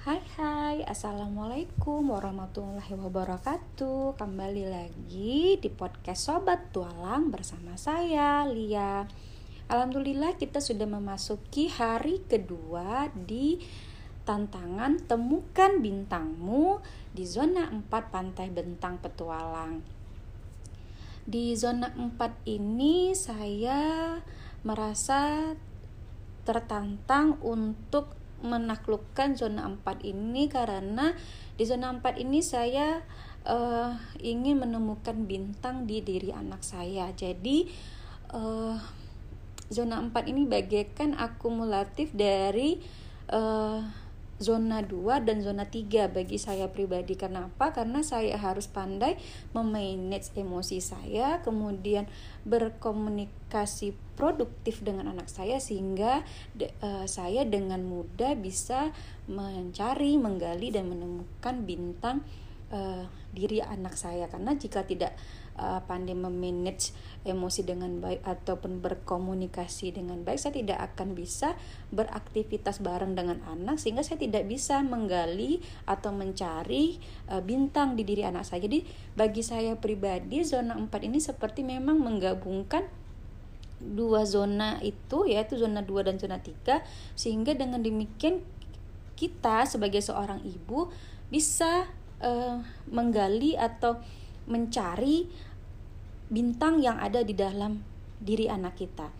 Hai hai, Assalamualaikum warahmatullahi wabarakatuh. Kembali lagi di podcast Sobat Tualang bersama saya, Lia. Alhamdulillah kita sudah memasuki hari kedua di tantangan Temukan Bintangmu di zona 4 Pantai Bentang Petualang. Di zona 4 ini saya merasa tertantang untuk menaklukkan zona 4 ini karena di zona 4 ini saya uh, ingin menemukan bintang di diri anak saya. Jadi uh, zona 4 ini bagaikan akumulatif dari uh, zona 2 dan zona 3 bagi saya pribadi. Kenapa? Karena saya harus pandai memanage emosi saya, kemudian berkomunikasi produktif dengan anak saya sehingga de, uh, saya dengan mudah bisa mencari, menggali dan menemukan bintang uh, diri anak saya karena jika tidak uh, pandai memanage emosi dengan baik ataupun berkomunikasi dengan baik saya tidak akan bisa beraktivitas bareng dengan anak sehingga saya tidak bisa menggali atau mencari uh, bintang di diri anak saya. Jadi bagi saya pribadi zona 4 ini seperti memang menggabungkan dua zona itu yaitu zona 2 dan zona 3 sehingga dengan demikian kita sebagai seorang ibu bisa uh, menggali atau mencari bintang yang ada di dalam diri anak kita.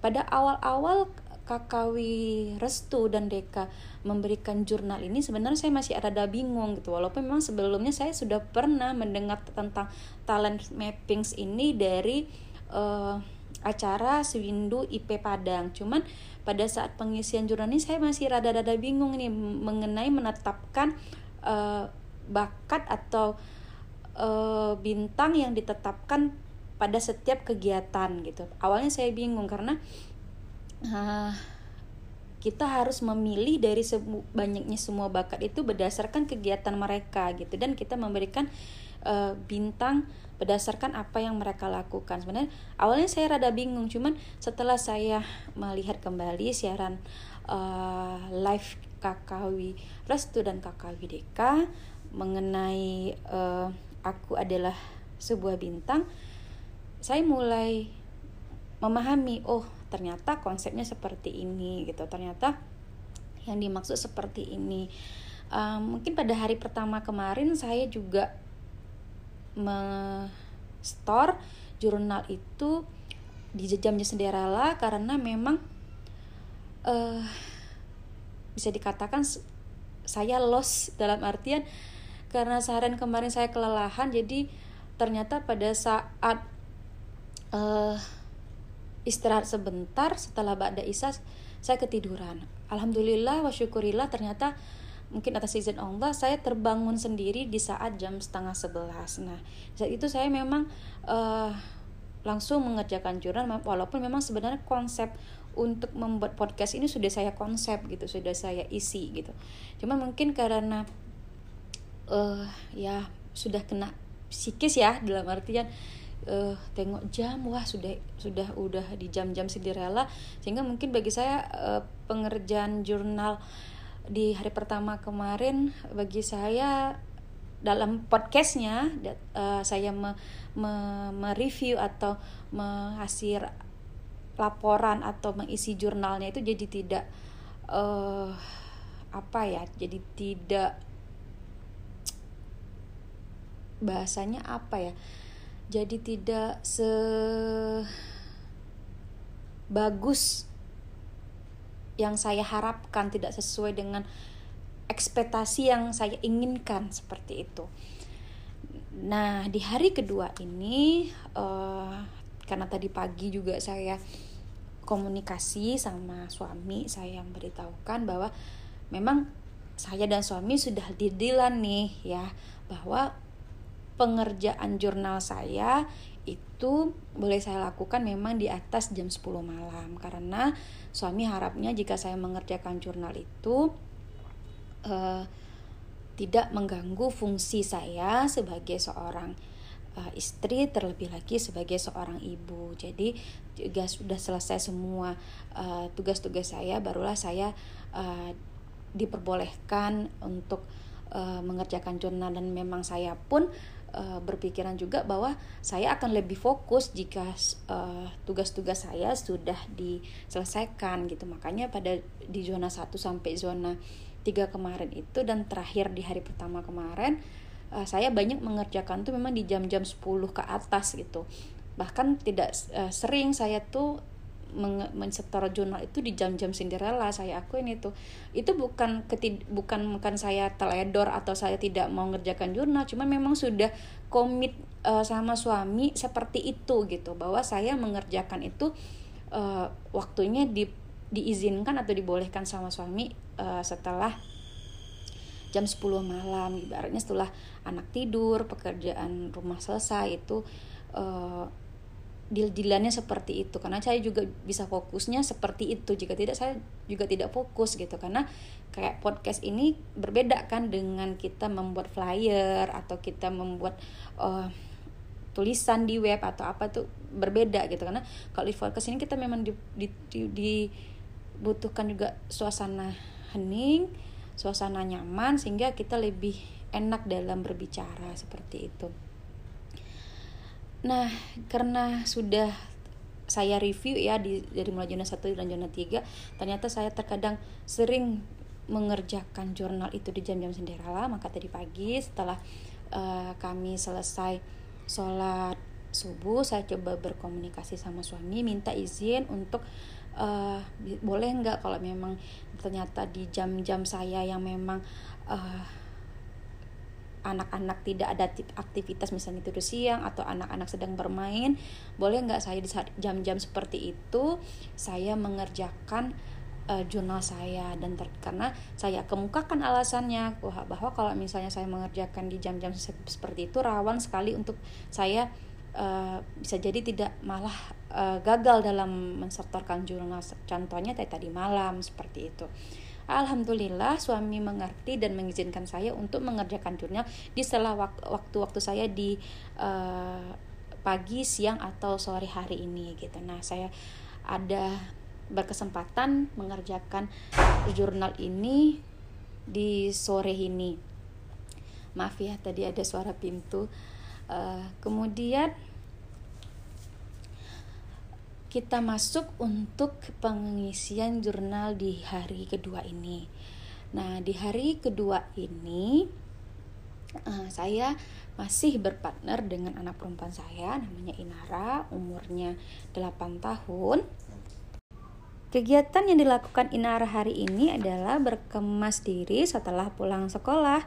Pada awal-awal Kakawi Restu dan Deka memberikan jurnal ini sebenarnya saya masih ada bingung gitu walaupun memang sebelumnya saya sudah pernah mendengar tentang talent mappings ini dari uh, acara Swindu IP Padang cuman pada saat pengisian jurnal ini saya masih rada-rada bingung nih mengenai menetapkan uh, bakat atau uh, bintang yang ditetapkan pada setiap kegiatan gitu. Awalnya saya bingung karena uh, kita harus memilih dari semu banyaknya semua bakat itu berdasarkan kegiatan mereka gitu dan kita memberikan uh, bintang berdasarkan apa yang mereka lakukan. Sebenarnya awalnya saya rada bingung, cuman setelah saya melihat kembali siaran uh, live Kakawi Restu dan Kakawi Deka mengenai uh, aku adalah sebuah bintang, saya mulai memahami oh ternyata konsepnya seperti ini gitu. Ternyata yang dimaksud seperti ini. Um, mungkin pada hari pertama kemarin saya juga me store jurnal itu di jam-jam senderala karena memang uh, bisa dikatakan saya lost dalam artian karena seharian kemarin saya kelelahan jadi ternyata pada saat uh, istirahat sebentar setelah Ba'da Isa saya ketiduran. Alhamdulillah wa syukurillah ternyata mungkin atas izin Allah saya terbangun sendiri di saat jam setengah sebelas. Nah saat itu saya memang uh, langsung mengerjakan jurnal walaupun memang sebenarnya konsep untuk membuat podcast ini sudah saya konsep gitu sudah saya isi gitu. Cuma mungkin karena uh, ya sudah kena psikis ya dalam artian uh, tengok jam wah sudah sudah udah di jam-jam Cinderella. Sehingga mungkin bagi saya uh, pengerjaan jurnal di hari pertama kemarin bagi saya dalam podcastnya uh, saya me, me, atau menghasil laporan atau mengisi jurnalnya itu jadi tidak uh, apa ya jadi tidak bahasanya apa ya jadi tidak se bagus yang saya harapkan tidak sesuai dengan ekspektasi yang saya inginkan seperti itu. Nah di hari kedua ini uh, karena tadi pagi juga saya komunikasi sama suami saya beritahukan bahwa memang saya dan suami sudah didilan nih ya bahwa pengerjaan jurnal saya itu boleh saya lakukan memang di atas jam 10 malam. Karena suami harapnya jika saya mengerjakan jurnal itu uh, tidak mengganggu fungsi saya sebagai seorang uh, istri terlebih lagi sebagai seorang ibu. Jadi juga sudah selesai semua tugas tugas-tugas saya barulah saya uh, diperbolehkan untuk uh, mengerjakan jurnal dan memang saya pun uh, berpikiran juga bahwa saya akan lebih fokus jika tugas-tugas uh, saya sudah diselesaikan gitu. Makanya pada di zona 1 sampai zona 3 kemarin itu dan terakhir di hari pertama kemarin uh, saya banyak mengerjakan tuh memang di jam-jam 10 ke atas gitu. Bahkan tidak uh, sering saya tuh mensetor jurnal itu di jam-jam Cinderella saya akuin itu. Itu bukan ketid bukan bukan saya teledor atau saya tidak mau ngerjakan jurnal cuman memang sudah komit uh, sama suami seperti itu gitu bahwa saya mengerjakan itu uh, waktunya di diizinkan atau dibolehkan sama suami uh, setelah jam 10 malam. Ibaratnya setelah anak tidur pekerjaan rumah selesai itu uh, deal-dealannya seperti itu. Karena saya juga bisa fokusnya seperti itu. Jika tidak saya juga tidak fokus gitu. Karena kayak podcast ini berbeda kan dengan kita membuat flyer atau kita membuat uh, tulisan di web atau apa tuh berbeda gitu. Karena kalau di podcast ini kita memang di, di, di, dibutuhkan juga suasana hening suasana nyaman sehingga kita lebih enak dalam berbicara seperti itu. Nah, karena sudah saya review ya di dari mulai zona 1 dan zona 3, ternyata saya terkadang sering mengerjakan jurnal itu di jam-jam sendirilah. Maka tadi pagi setelah uh, kami selesai sholat subuh saya coba berkomunikasi sama suami minta izin untuk uh, boleh nggak kalau memang ternyata di jam-jam saya yang memang uh, anak-anak tidak ada aktivitas misalnya tidur siang atau anak-anak sedang bermain boleh nggak saya di jam-jam seperti itu saya mengerjakan uh, jurnal saya. Dan karena saya kemukakan alasannya bahwa, bahwa kalau misalnya saya mengerjakan di jam-jam seperti itu rawan sekali untuk saya uh, bisa jadi tidak malah uh, gagal dalam mensetorkan jurnal. Contohnya tadi malam seperti itu Alhamdulillah suami mengerti dan mengizinkan saya untuk mengerjakan jurnal di setelah waktu-waktu saya di uh, pagi, siang atau sore hari ini gitu. Nah, saya ada berkesempatan mengerjakan jurnal ini di sore ini. Maaf ya tadi ada suara pintu. Uh, kemudian kita masuk untuk pengisian jurnal di hari kedua ini. Nah, di hari kedua ini uh, saya masih berpartner dengan anak perempuan saya namanya Inara, umurnya 8 tahun. Kegiatan yang dilakukan Inara hari ini adalah berkemas diri setelah pulang sekolah.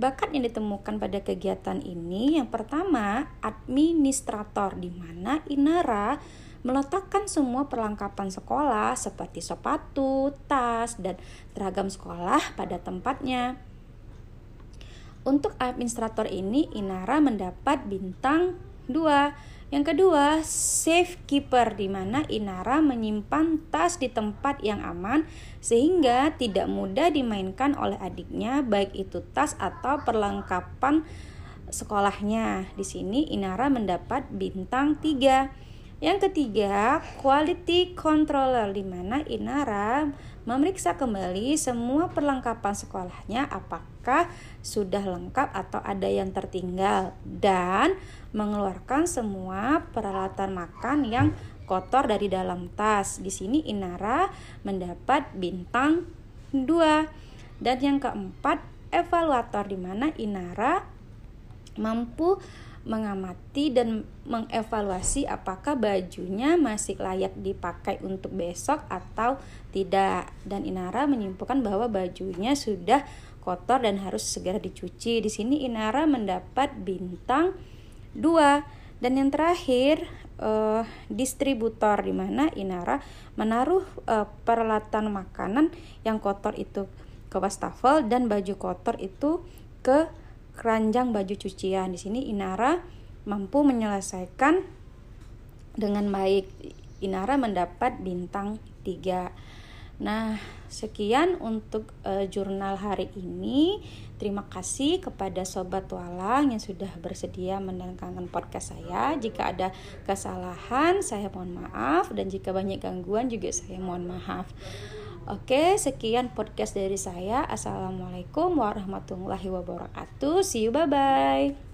Bakat yang ditemukan pada kegiatan ini yang pertama administrator di mana Inara meletakkan semua perlengkapan sekolah seperti sepatu, tas, dan seragam sekolah pada tempatnya. Untuk administrator ini, Inara mendapat bintang 2. Yang kedua, safe keeper di mana Inara menyimpan tas di tempat yang aman sehingga tidak mudah dimainkan oleh adiknya baik itu tas atau perlengkapan sekolahnya. Di sini Inara mendapat bintang 3. Yang ketiga, quality controller di mana Inara memeriksa kembali semua perlengkapan sekolahnya apakah sudah lengkap atau ada yang tertinggal dan mengeluarkan semua peralatan makan yang kotor dari dalam tas. Di sini Inara mendapat bintang 2. Dan yang keempat, evaluator di mana Inara mampu mengamati dan mengevaluasi apakah bajunya masih layak dipakai untuk besok atau tidak. Dan Inara menyimpulkan bahwa bajunya sudah kotor dan harus segera dicuci. Di sini Inara mendapat bintang 2. Dan yang terakhir uh, distributor di mana Inara menaruh uh, peralatan makanan yang kotor itu ke wastafel dan baju kotor itu ke keranjang baju cucian. Di sini Inara mampu menyelesaikan dengan baik. Inara mendapat bintang 3. Nah, sekian untuk uh, jurnal hari ini. Terima kasih kepada sobat Walang yang sudah bersedia mendengarkan podcast saya. Jika ada kesalahan, saya mohon maaf dan jika banyak gangguan juga saya mohon maaf. Oke, sekian podcast dari saya. Assalamualaikum warahmatullahi wabarakatuh. See you, bye bye.